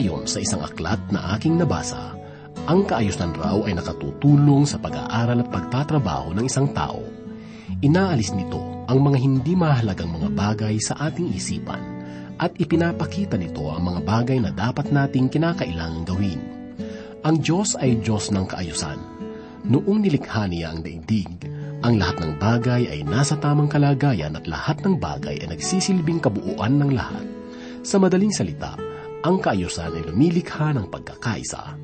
Ayon sa isang aklat na aking nabasa, ang kaayusan raw ay nakatutulong sa pag-aaral at pagtatrabaho ng isang tao. Inaalis nito ang mga hindi mahalagang mga bagay sa ating isipan at ipinapakita nito ang mga bagay na dapat nating kinakailangang gawin. Ang Diyos ay Diyos ng kaayusan. Noong nilikha niya ang daigdig, ang lahat ng bagay ay nasa tamang kalagayan at lahat ng bagay ay nagsisilbing kabuuan ng lahat. Sa madaling salita, ang kaayusan ay lumilikha ng pagkakaisa.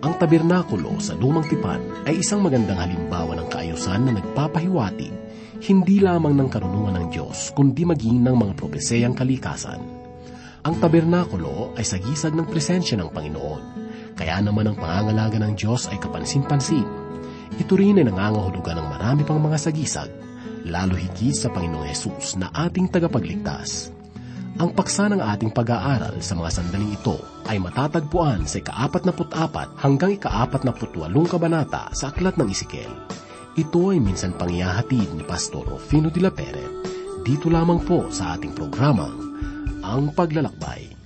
Ang tabernakulo sa lumang tipan ay isang magandang halimbawa ng kaayusan na nagpapahiwatig hindi lamang ng karunungan ng Diyos, kundi maging ng mga propeseyang kalikasan. Ang tabernakulo ay sagisag ng presensya ng Panginoon, kaya naman ang pangangalaga ng Diyos ay kapansin-pansin. Ito rin ay nangangahulugan ng marami pang mga sagisag, lalo higit sa Panginoong Yesus na ating tagapagligtas. Ang paksa ng ating pag-aaral sa mga sandaling ito ay matatagpuan sa ika-44 hanggang ika-48 kabanata sa Aklat ng Isikel. Ito ay minsan pangyahatid ni Pastor Rufino de la Pere dito lamang po sa ating programang Ang Paglalakbay.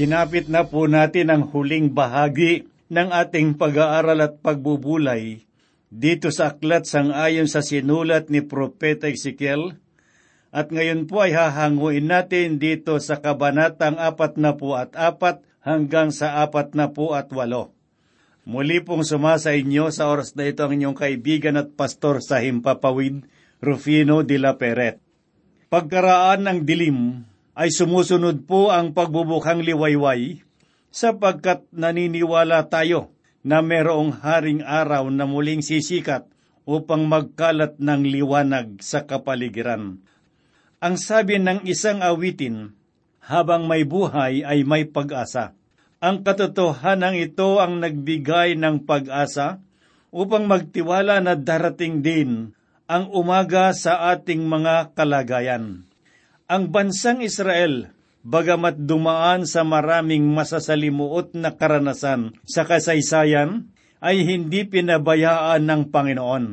Sinapit na po natin ang huling bahagi ng ating pag-aaral at pagbubulay dito sa aklat sang ayon sa sinulat ni Propeta Ezekiel. At ngayon po ay hahanguin natin dito sa kabanatang apat na po at apat hanggang sa apat na po at walo. Muli pong sumasa inyo sa oras na ito ang inyong kaibigan at pastor sa Himpapawid, Rufino de la Peret. Pagkaraan ng dilim ay sumusunod po ang pagbubukang liwayway sapagkat naniniwala tayo na merong haring araw na muling sisikat upang magkalat ng liwanag sa kapaligiran. Ang sabi ng isang awitin, habang may buhay ay may pag-asa. Ang katotohanan ito ang nagbigay ng pag-asa upang magtiwala na darating din ang umaga sa ating mga kalagayan. Ang bansang Israel, bagamat dumaan sa maraming masasalimuot na karanasan sa kasaysayan, ay hindi pinabayaan ng Panginoon.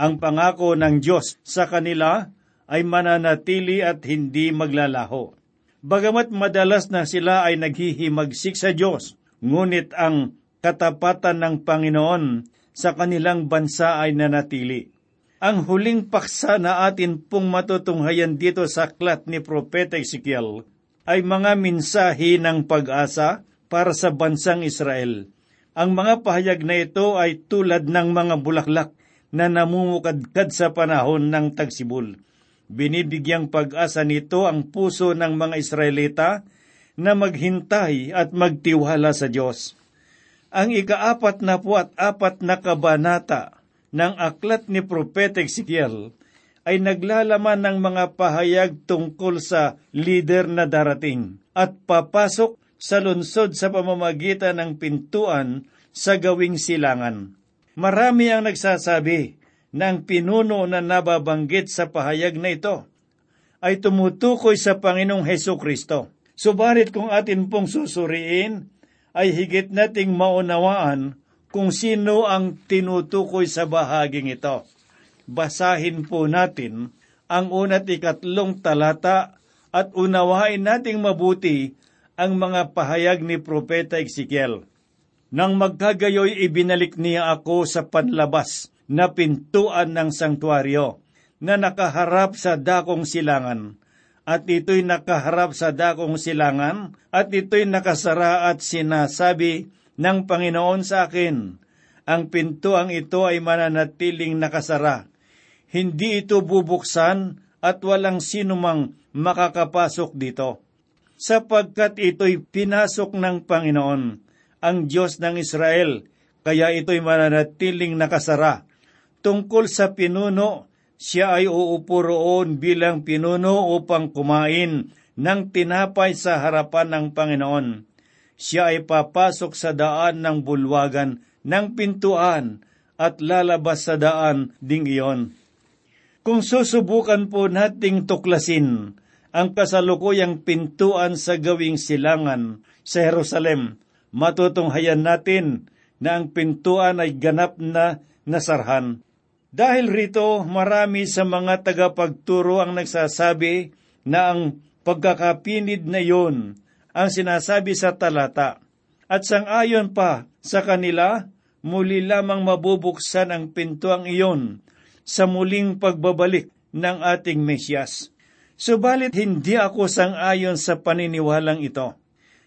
Ang pangako ng Diyos sa kanila ay mananatili at hindi maglalaho. Bagamat madalas na sila ay naghihimagsik sa Diyos, ngunit ang katapatan ng Panginoon sa kanilang bansa ay nanatili. Ang huling paksa na atin pong matutunghayan dito sa aklat ni Propeta Ezekiel ay mga minsahi ng pag-asa para sa bansang Israel. Ang mga pahayag na ito ay tulad ng mga bulaklak na namumukadkad sa panahon ng tagsibol. Binibigyang pag-asa nito ang puso ng mga Israelita na maghintay at magtiwala sa Diyos. Ang ikaapat na po at apat na kabanata ng aklat ni Propeta Ezekiel ay naglalaman ng mga pahayag tungkol sa lider na darating at papasok sa lungsod sa pamamagitan ng pintuan sa gawing silangan. Marami ang nagsasabi na ang pinuno na nababanggit sa pahayag na ito ay tumutukoy sa Panginoong Heso Kristo. Subalit kung atin pong susuriin, ay higit nating maunawaan kung sino ang tinutukoy sa bahaging ito. Basahin po natin ang una't ikatlong talata at unawain nating mabuti ang mga pahayag ni Propeta Ezekiel. Nang magkagayoy ibinalik niya ako sa panlabas na pintuan ng sangtuaryo na nakaharap sa dakong silangan at ito'y nakaharap sa dakong silangan, at ito'y nakasara at sinasabi ng Panginoon sa akin, ang pintuang ito ay mananatiling nakasara. Hindi ito bubuksan at walang sinumang makakapasok dito. Sapagkat ito'y pinasok ng Panginoon, ang Diyos ng Israel, kaya ito'y mananatiling nakasara. Tungkol sa pinuno, siya ay uupo roon bilang pinuno upang kumain ng tinapay sa harapan ng Panginoon. Siya ay papasok sa daan ng bulwagan ng pintuan at lalabas sa daan ding iyon. Kung susubukan po nating tuklasin ang kasalukuyang pintuan sa gawing silangan sa Jerusalem, matutunghayan natin na ang pintuan ay ganap na nasarhan. Dahil rito, marami sa mga tagapagturo ang nagsasabi na ang pagkakapinid na iyon ang sinasabi sa talata. At sangayon pa sa kanila, muli lamang mabubuksan ang pintuang iyon sa muling pagbabalik ng ating Mesyas. Subalit hindi ako sangayon sa paniniwalang ito,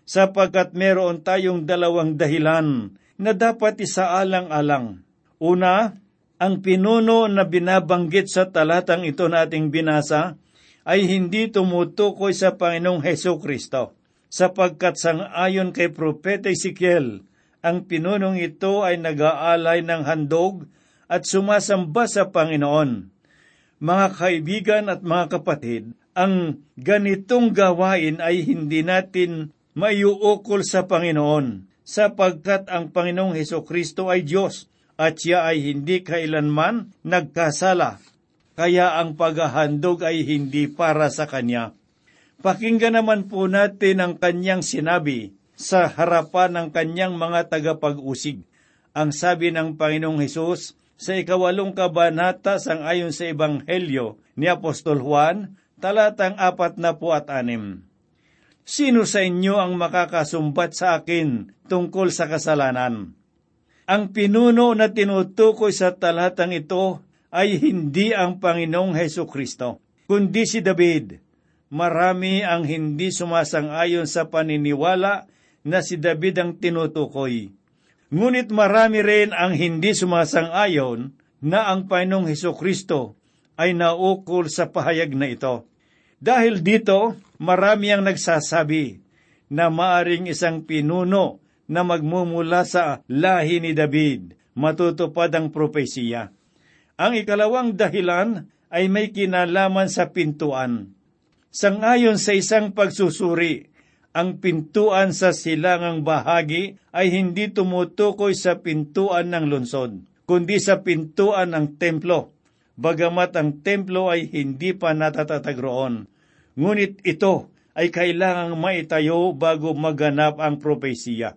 sapagkat meron tayong dalawang dahilan na dapat isaalang-alang. Una, ang pinuno na binabanggit sa talatang ito nating binasa ay hindi tumutukoy sa Panginoong Heso Kristo, sapagkat sangayon kay Propeta Ezekiel, ang pinunong ito ay nag-aalay ng handog at sumasamba sa Panginoon. Mga kaibigan at mga kapatid, ang ganitong gawain ay hindi natin maiuukol sa Panginoon, sapagkat ang Panginoong Heso Kristo ay Diyos at siya ay hindi kailanman nagkasala, kaya ang paghahandog ay hindi para sa Kanya. Pakinggan naman po natin ang Kanyang sinabi sa harapan ng Kanyang mga tagapag-usig. Ang sabi ng Panginoong Hesus sa ikawalong kabanata sang ayon sa Ebanghelyo ni Apostol Juan, talatang apat na po at anim. Sino sa inyo ang makakasumbat sa akin tungkol sa kasalanan? Ang pinuno na tinutukoy sa talatang ito ay hindi ang Panginoong Heso Kristo, kundi si David. Marami ang hindi sumasang-ayon sa paniniwala na si David ang tinutukoy. Ngunit marami rin ang hindi sumasang-ayon na ang Panginoong Heso Kristo ay naukol sa pahayag na ito. Dahil dito, marami ang nagsasabi na maaring isang pinuno na magmumula sa lahi ni David, matutupad ang propesiya. Ang ikalawang dahilan ay may kinalaman sa pintuan. Sangayon sa isang pagsusuri, ang pintuan sa silangang bahagi ay hindi tumutukoy sa pintuan ng lungsod, kundi sa pintuan ng templo, bagamat ang templo ay hindi pa natatatag roon. Ngunit ito ay kailangang maitayo bago maganap ang propesiya.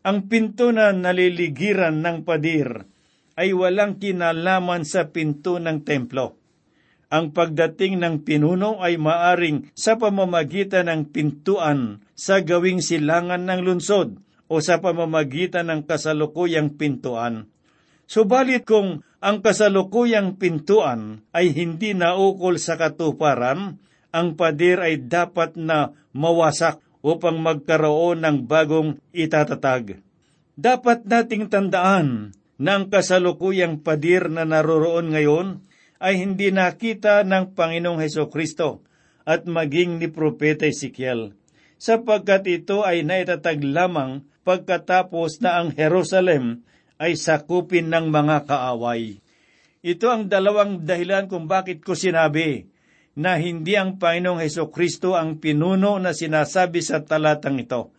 Ang pinto na naliligiran ng padir ay walang kinalaman sa pinto ng templo. Ang pagdating ng pinuno ay maaring sa pamamagitan ng pintuan sa gawing silangan ng lunsod o sa pamamagitan ng kasalukuyang pintuan. Subalit kung ang kasalukuyang pintuan ay hindi naukol sa katuparan, ang pader ay dapat na mawasak upang magkaroon ng bagong itatatag. Dapat nating tandaan na ang kasalukuyang padir na naroroon ngayon ay hindi nakita ng Panginoong Heso Kristo at maging ni Propeta Ezekiel, sapagkat ito ay naitatag lamang pagkatapos na ang Jerusalem ay sakupin ng mga kaaway. Ito ang dalawang dahilan kung bakit ko sinabi na hindi ang Panginoong Heso Kristo ang pinuno na sinasabi sa talatang ito.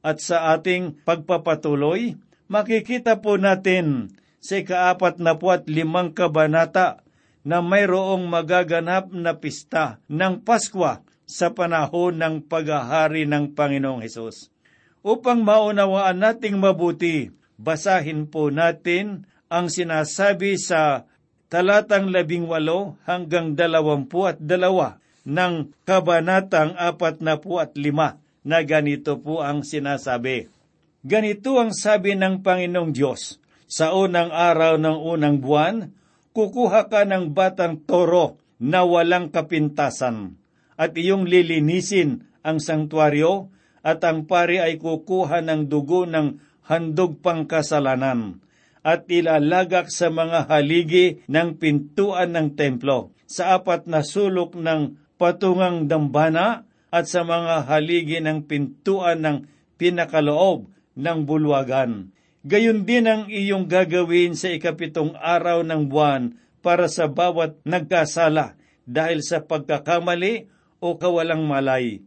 At sa ating pagpapatuloy, makikita po natin sa ikaapat na po at limang kabanata na mayroong magaganap na pista ng Paskwa sa panahon ng paghahari ng Panginoong Hesus. Upang maunawaan nating mabuti, basahin po natin ang sinasabi sa talatang labing walo hanggang dalawampu at dalawa ng kabanatang apat na po at lima na ganito po ang sinasabi. Ganito ang sabi ng Panginoong Diyos, sa unang araw ng unang buwan, kukuha ka ng batang toro na walang kapintasan, at iyong lilinisin ang sangtuaryo, at ang pari ay kukuha ng dugo ng handog pangkasalanan, at ilalagak sa mga haligi ng pintuan ng templo, sa apat na sulok ng patungang dambana, at sa mga haligi ng pintuan ng pinakaloob ng bulwagan Gayon din ang iyong gagawin sa ikapitong araw ng buwan para sa bawat nagkasala dahil sa pagkakamali o kawalang malay.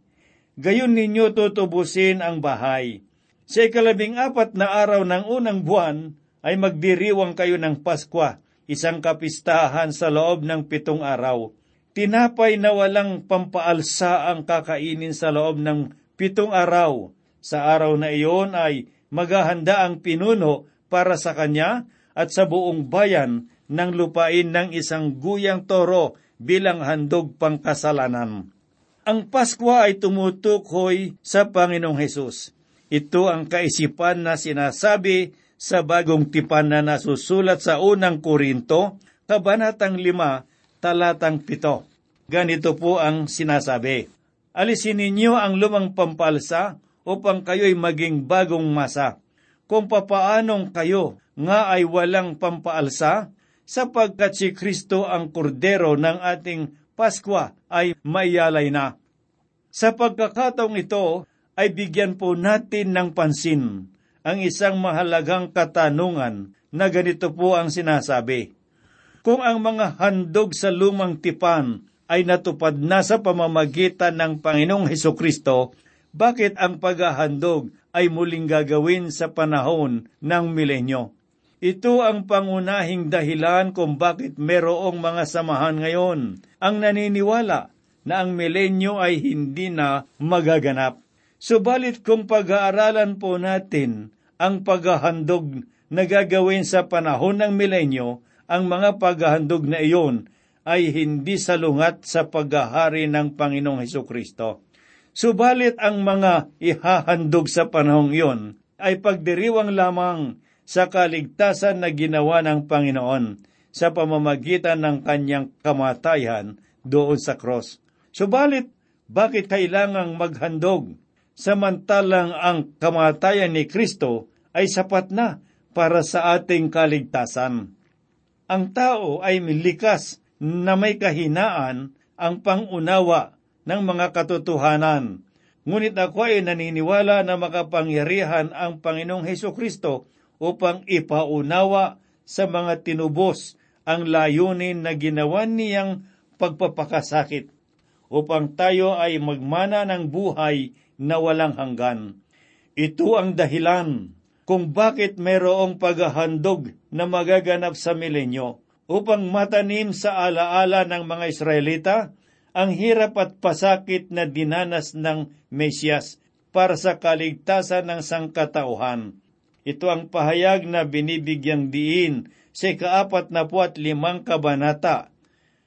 Gayon ninyo tutubusin ang bahay. Sa ikalabing apat na araw ng unang buwan ay magdiriwang kayo ng Paskwa, isang kapistahan sa loob ng pitong araw. Tinapay na walang pampaalsa ang kakainin sa loob ng pitong araw. Sa araw na iyon ay maghahanda ang pinuno para sa kanya at sa buong bayan ng lupain ng isang guyang toro bilang handog pangkasalanan. Ang Paskwa ay tumutukoy sa Panginoong Hesus. Ito ang kaisipan na sinasabi sa bagong tipan na nasusulat sa unang Korinto, Kabanatang 5, Talatang 7. Ganito po ang sinasabi, Alisin ninyo ang lumang pampalsa upang kayo'y maging bagong masa. Kung papaanong kayo nga ay walang pampaalsa, sapagkat si Kristo ang kordero ng ating Paskwa ay maiyalay na. Sa pagkakataong ito ay bigyan po natin ng pansin ang isang mahalagang katanungan na ganito po ang sinasabi. Kung ang mga handog sa lumang tipan ay natupad na sa pamamagitan ng Panginoong Heso Kristo, bakit ang paghahandog ay muling gagawin sa panahon ng milenyo? Ito ang pangunahing dahilan kung bakit merong mga samahan ngayon ang naniniwala na ang milenyo ay hindi na magaganap. Subalit kung pag-aaralan po natin ang paghahandog na gagawin sa panahon ng milenyo, ang mga paghahandog na iyon ay hindi salungat sa paghahari ng Panginoong Heso Kristo. Subalit ang mga ihahandog sa panahong iyon ay pagdiriwang lamang sa kaligtasan na ginawa ng Panginoon sa pamamagitan ng kanyang kamatayan doon sa cross. Subalit, bakit kailangang maghandog samantalang ang kamatayan ni Kristo ay sapat na para sa ating kaligtasan? Ang tao ay milikas na may kahinaan ang pangunawa ng mga katotohanan. Ngunit ako ay naniniwala na makapangyarihan ang Panginoong Heso Kristo upang ipaunawa sa mga tinubos ang layunin na ginawa niyang pagpapakasakit upang tayo ay magmana ng buhay na walang hanggan. Ito ang dahilan kung bakit mayroong paghahandog na magaganap sa milenyo upang matanim sa alaala ng mga Israelita ang hirap at pasakit na dinanas ng Mesyas para sa kaligtasan ng sangkatauhan. Ito ang pahayag na binibigyang diin sa ikaapat na po at limang kabanata.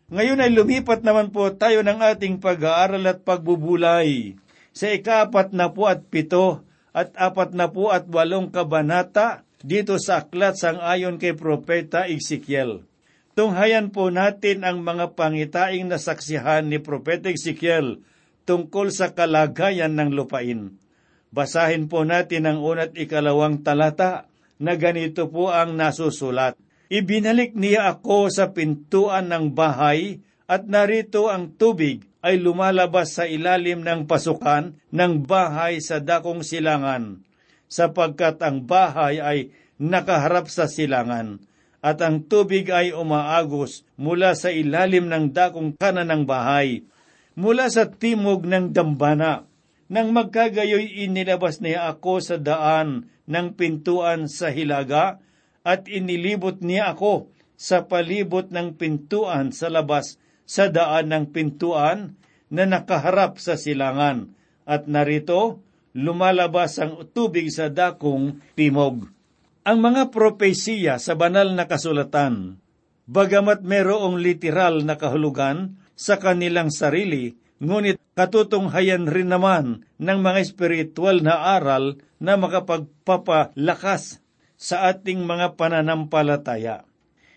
Ngayon ay lumipat naman po tayo ng ating pag-aaral at pagbubulay sa ikaapat na po at pito at apat na po at walong kabanata dito sa aklat sang ayon kay Propeta Ezekiel. Tunghayan po natin ang mga pangitaing nasaksihan ni Propeta Ezekiel tungkol sa kalagayan ng lupain. Basahin po natin ang unat ikalawang talata na ganito po ang nasusulat. Ibinalik niya ako sa pintuan ng bahay at narito ang tubig ay lumalabas sa ilalim ng pasukan ng bahay sa dakong silangan, sapagkat ang bahay ay nakaharap sa silangan at ang tubig ay umaagos mula sa ilalim ng dakong kanan ng bahay, mula sa timog ng dambana. Nang magkagayoy inilabas niya ako sa daan ng pintuan sa hilaga at inilibot niya ako sa palibot ng pintuan sa labas sa daan ng pintuan na nakaharap sa silangan. At narito, lumalabas ang tubig sa dakong timog ang mga propesiya sa banal na kasulatan, bagamat merong literal na kahulugan sa kanilang sarili, ngunit katutunghayan rin naman ng mga espiritual na aral na makapagpapalakas sa ating mga pananampalataya.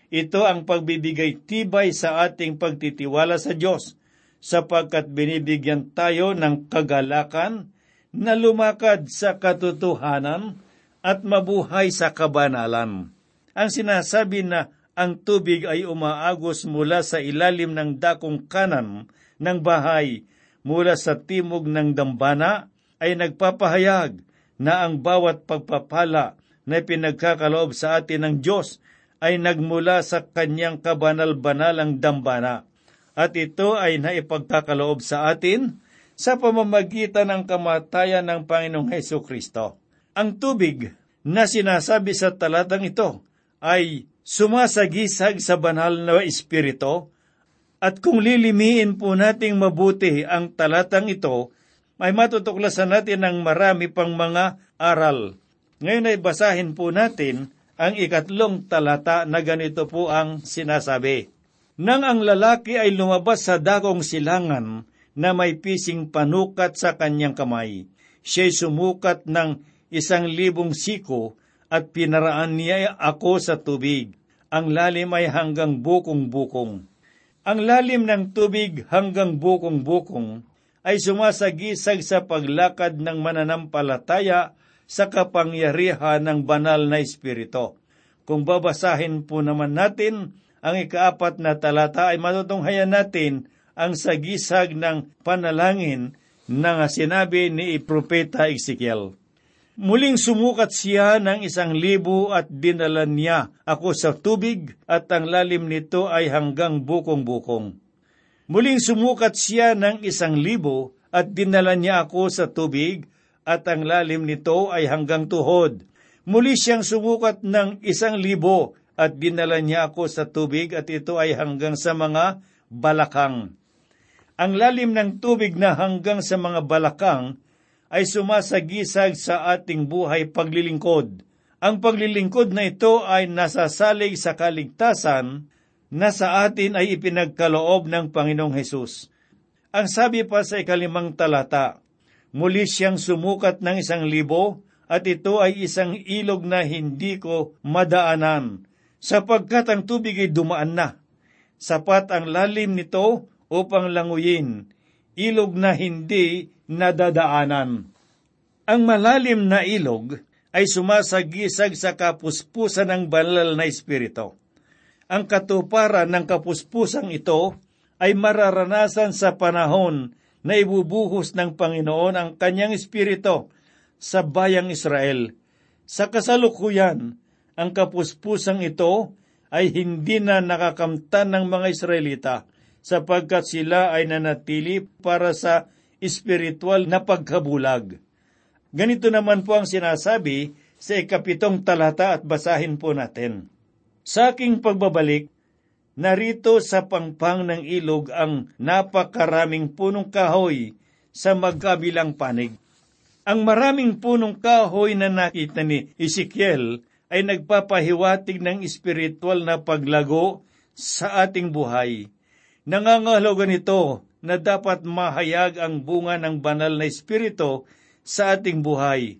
Ito ang pagbibigay tibay sa ating pagtitiwala sa Diyos, sapagkat binibigyan tayo ng kagalakan na lumakad sa katotohanan at mabuhay sa kabanalan. Ang sinasabi na ang tubig ay umaagos mula sa ilalim ng dakong kanan ng bahay mula sa timog ng dambana ay nagpapahayag na ang bawat pagpapala na pinagkakaloob sa atin ng Diyos ay nagmula sa kanyang kabanal-banalang dambana at ito ay naipagkakaloob sa atin sa pamamagitan ng kamatayan ng Panginoong Heso Kristo. Ang tubig na sinasabi sa talatang ito ay sumasagisag sa banal na espiritu at kung lilimiin po nating mabuti ang talatang ito, ay matutuklasan natin ng marami pang mga aral. Ngayon ay basahin po natin ang ikatlong talata na ganito po ang sinasabi. Nang ang lalaki ay lumabas sa dakong silangan na may pising panukat sa kanyang kamay, siya'y sumukat ng isang libong siko at pinaraan niya ako sa tubig. Ang lalim ay hanggang bukong-bukong. Ang lalim ng tubig hanggang bukong-bukong ay sumasagisag sa paglakad ng mananampalataya sa kapangyarihan ng banal na espiritu. Kung babasahin po naman natin ang ikaapat na talata ay matutunghayan natin ang sagisag ng panalangin na sinabi ni Propeta Ezekiel. Muling sumukat siya ng isang libo at dinala niya ako sa tubig at ang lalim nito ay hanggang bukong-bukong. Muling sumukat siya ng isang libo at dinala niya ako sa tubig at ang lalim nito ay hanggang tuhod. Muli siyang sumukat ng isang libo at dinala niya ako sa tubig at ito ay hanggang sa mga balakang. Ang lalim ng tubig na hanggang sa mga balakang ay sumasagisag sa ating buhay paglilingkod. Ang paglilingkod na ito ay nasasalig sa kaligtasan na sa atin ay ipinagkaloob ng Panginoong Hesus. Ang sabi pa sa ikalimang talata, muli siyang sumukat ng isang libo at ito ay isang ilog na hindi ko madaanan, sapagkat ang tubig ay dumaan na. Sapat ang lalim nito upang languyin, ilog na hindi nadadaanan. Ang malalim na ilog ay sumasagisag sa kapuspusan ng banal na espiritu. Ang katuparan ng kapuspusang ito ay mararanasan sa panahon na ibubuhos ng Panginoon ang kanyang espiritu sa bayang Israel. Sa kasalukuyan, ang kapuspusang ito ay hindi na nakakamtan ng mga Israelita sapagkat sila ay nanatili para sa espiritual na pagkabulag. Ganito naman po ang sinasabi sa ikapitong talata at basahin po natin. Sa aking pagbabalik, narito sa pangpang ng ilog ang napakaraming punong kahoy sa magkabilang panig. Ang maraming punong kahoy na nakita ni Ezekiel ay nagpapahiwatig ng espiritual na paglago sa ating buhay. Nangangahulugan nito na dapat mahayag ang bunga ng banal na espiritu sa ating buhay.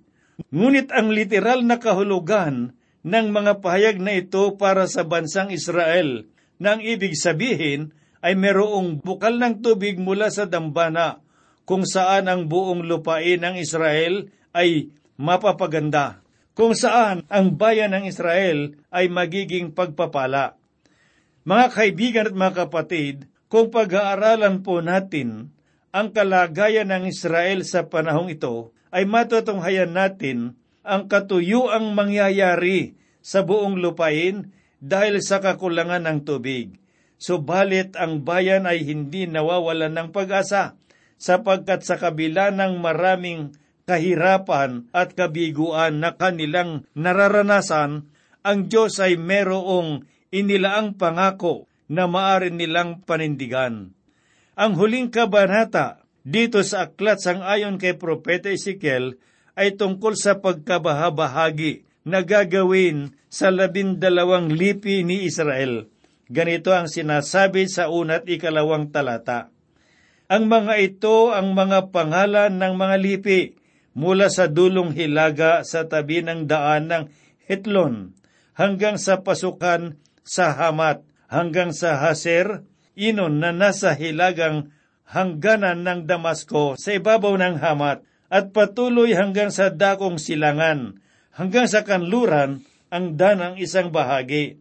Ngunit ang literal na kahulugan ng mga pahayag na ito para sa bansang Israel na ang ibig sabihin ay merong bukal ng tubig mula sa dambana kung saan ang buong lupain ng Israel ay mapapaganda, kung saan ang bayan ng Israel ay magiging pagpapala. Mga kaibigan at mga kapatid, kung pag-aaralan po natin ang kalagayan ng Israel sa panahong ito, ay matutunghayan natin ang katuyuang mangyayari sa buong lupain dahil sa kakulangan ng tubig. Subalit ang bayan ay hindi nawawalan ng pag-asa sapagkat sa kabila ng maraming kahirapan at kabiguan na kanilang nararanasan, ang Diyos ay merong inilaang pangako na maaari nilang panindigan. Ang huling kabanata dito sa aklat sang ayon kay Propeta Ezekiel ay tungkol sa pagkabahabahagi na gagawin sa labindalawang lipi ni Israel. Ganito ang sinasabi sa unat ikalawang talata. Ang mga ito ang mga pangalan ng mga lipi mula sa dulong hilaga sa tabi ng daan ng Hetlon hanggang sa pasukan sa Hamat hanggang sa Haser, inon na nasa hilagang hangganan ng Damasco sa ibabaw ng Hamat at patuloy hanggang sa dakong silangan, hanggang sa kanluran ang dan ang isang bahagi.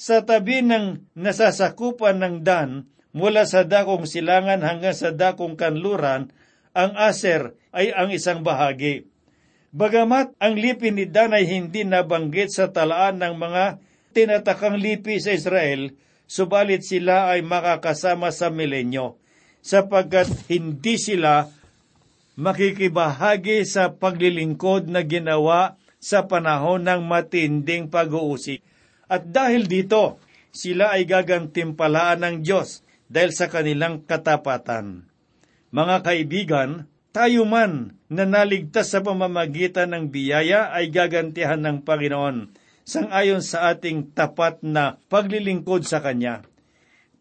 Sa tabi ng nasasakupan ng dan, mula sa dakong silangan hanggang sa dakong kanluran, ang Aser ay ang isang bahagi. Bagamat ang lipi ni Dan ay hindi nabanggit sa talaan ng mga tinatakang lipi sa Israel, subalit sila ay makakasama sa milenyo, sapagkat hindi sila makikibahagi sa paglilingkod na ginawa sa panahon ng matinding pag-uusik. At dahil dito, sila ay gagantimpalaan ng Diyos dahil sa kanilang katapatan. Mga kaibigan, tayo man na naligtas sa pamamagitan ng biyaya ay gagantihan ng Panginoon sangayon sa ating tapat na paglilingkod sa Kanya.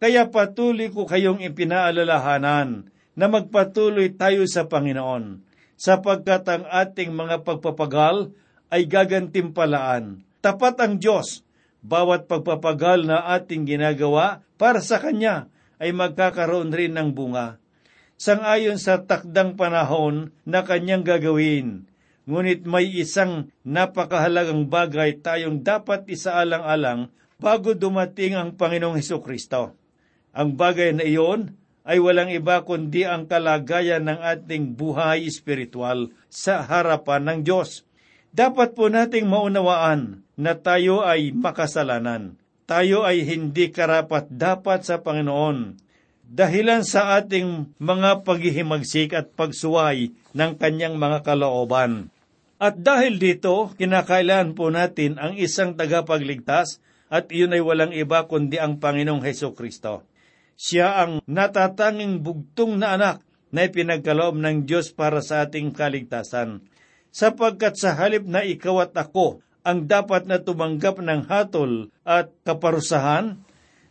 Kaya patuloy ko kayong ipinaalalahanan na magpatuloy tayo sa Panginoon, sapagkat ang ating mga pagpapagal ay gagantimpalaan. Tapat ang Diyos, bawat pagpapagal na ating ginagawa para sa Kanya ay magkakaroon rin ng bunga. Sangayon sa takdang panahon na Kanyang gagawin, ngunit may isang napakahalagang bagay tayong dapat isaalang-alang bago dumating ang Panginoong Heso Kristo. Ang bagay na iyon ay walang iba kundi ang kalagayan ng ating buhay espiritual sa harapan ng Diyos. Dapat po nating maunawaan na tayo ay makasalanan. Tayo ay hindi karapat dapat sa Panginoon dahilan sa ating mga paghihimagsik at pagsuway ng kanyang mga kalooban. At dahil dito, kinakailan po natin ang isang tagapagligtas at iyon ay walang iba kundi ang Panginoong Heso Kristo. Siya ang natatanging bugtong na anak na ipinagkaloob ng Diyos para sa ating kaligtasan. Sapagkat sa halip na ikaw at ako ang dapat na tumanggap ng hatol at kaparusahan,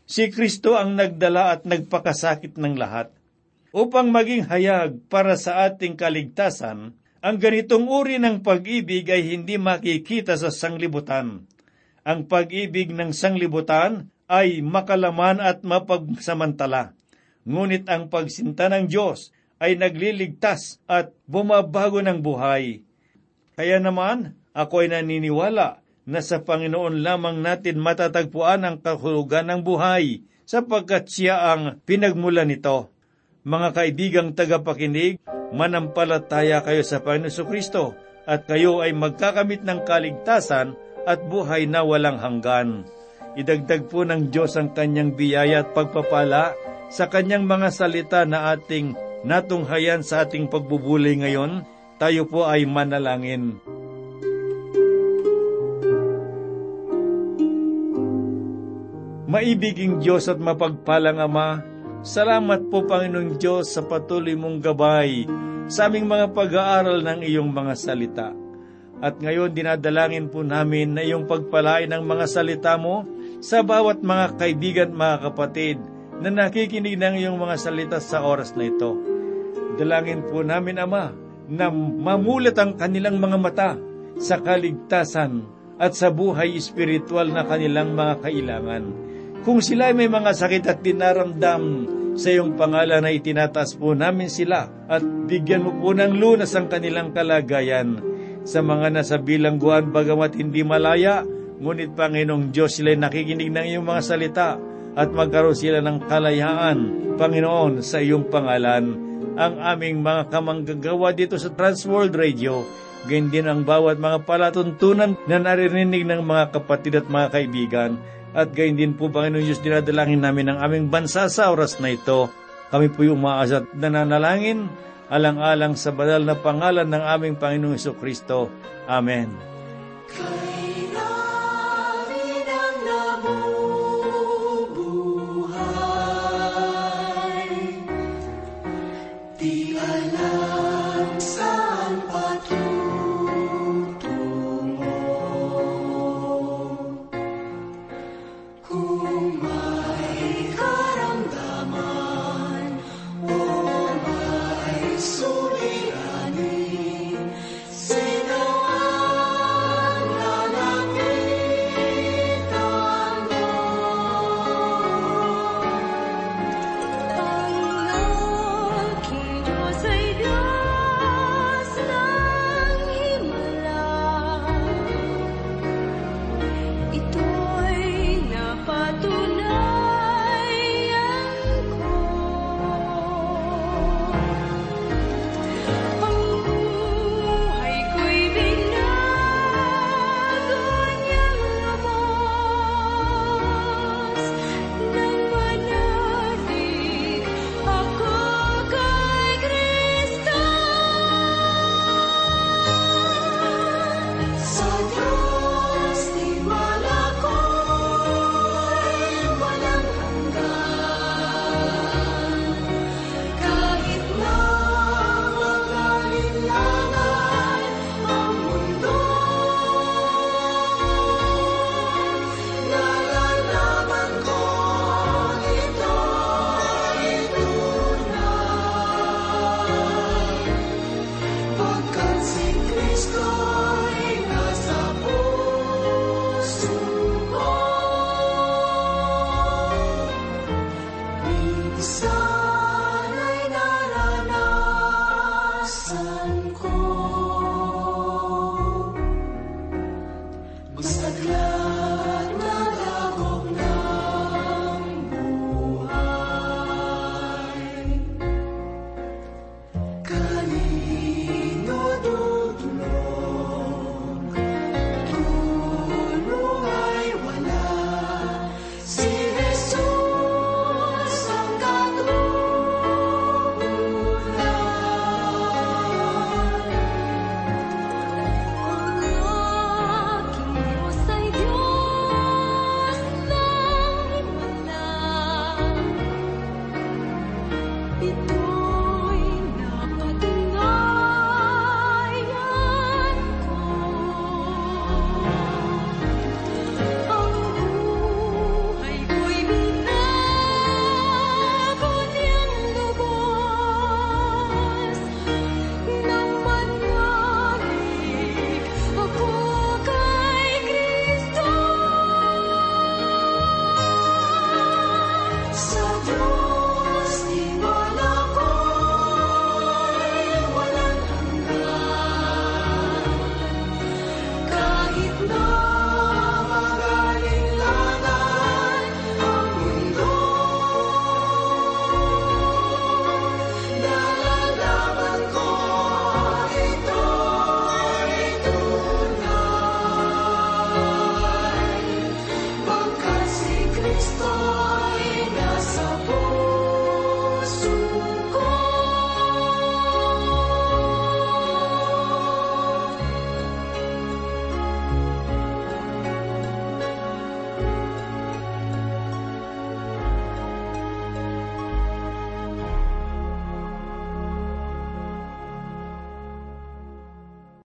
si Kristo ang nagdala at nagpakasakit ng lahat. Upang maging hayag para sa ating kaligtasan, ang ganitong uri ng pag-ibig ay hindi makikita sa sanglibutan. Ang pag-ibig ng sanglibutan ay makalaman at mapagsamantala. Ngunit ang pagsinta ng Diyos ay nagliligtas at bumabago ng buhay. Kaya naman, ako ay naniniwala na sa Panginoon lamang natin matatagpuan ang kahulugan ng buhay sapagkat siya ang pinagmula nito. Mga kaibigang tagapakinig, manampalataya kayo sa Panginoon Kristo at kayo ay magkakamit ng kaligtasan at buhay na walang hanggan. Idagdag po ng Diyos ang kanyang biyaya at pagpapala sa kanyang mga salita na ating natunghayan sa ating pagbubulay ngayon, tayo po ay manalangin. Maibiging Diyos at mapagpalang Ama, salamat po Panginoong Diyos sa patuloy mong gabay sa aming mga pag-aaral ng iyong mga salita. At ngayon dinadalangin po namin na iyong pagpalain ng mga salita mo sa bawat mga kaibigan mga kapatid na nakikinig ng iyong mga salita sa oras na ito. Dalangin po namin, Ama, na mamulat ang kanilang mga mata sa kaligtasan at sa buhay espiritual na kanilang mga kailangan. Kung sila ay may mga sakit at dinaramdam sa iyong pangalan na itinataas po namin sila at bigyan mo po ng lunas ang kanilang kalagayan sa mga nasa bilangguan bagamat hindi malaya, ngunit Panginoong Diyos sila ay nakikinig ng iyong mga salita at magkaroon sila ng kalayaan, Panginoon, sa iyong pangalan. Ang aming mga kamanggagawa dito sa Transworld Radio, gayon din ang bawat mga palatuntunan na naririnig ng mga kapatid at mga kaibigan. At gayon din po, Panginoon Diyos, dinadalangin namin ang aming bansa sa oras na ito. Kami po yung umaasa at nananalangin, alang-alang sa banal na pangalan ng aming Panginoong Kristo. Amen. Kay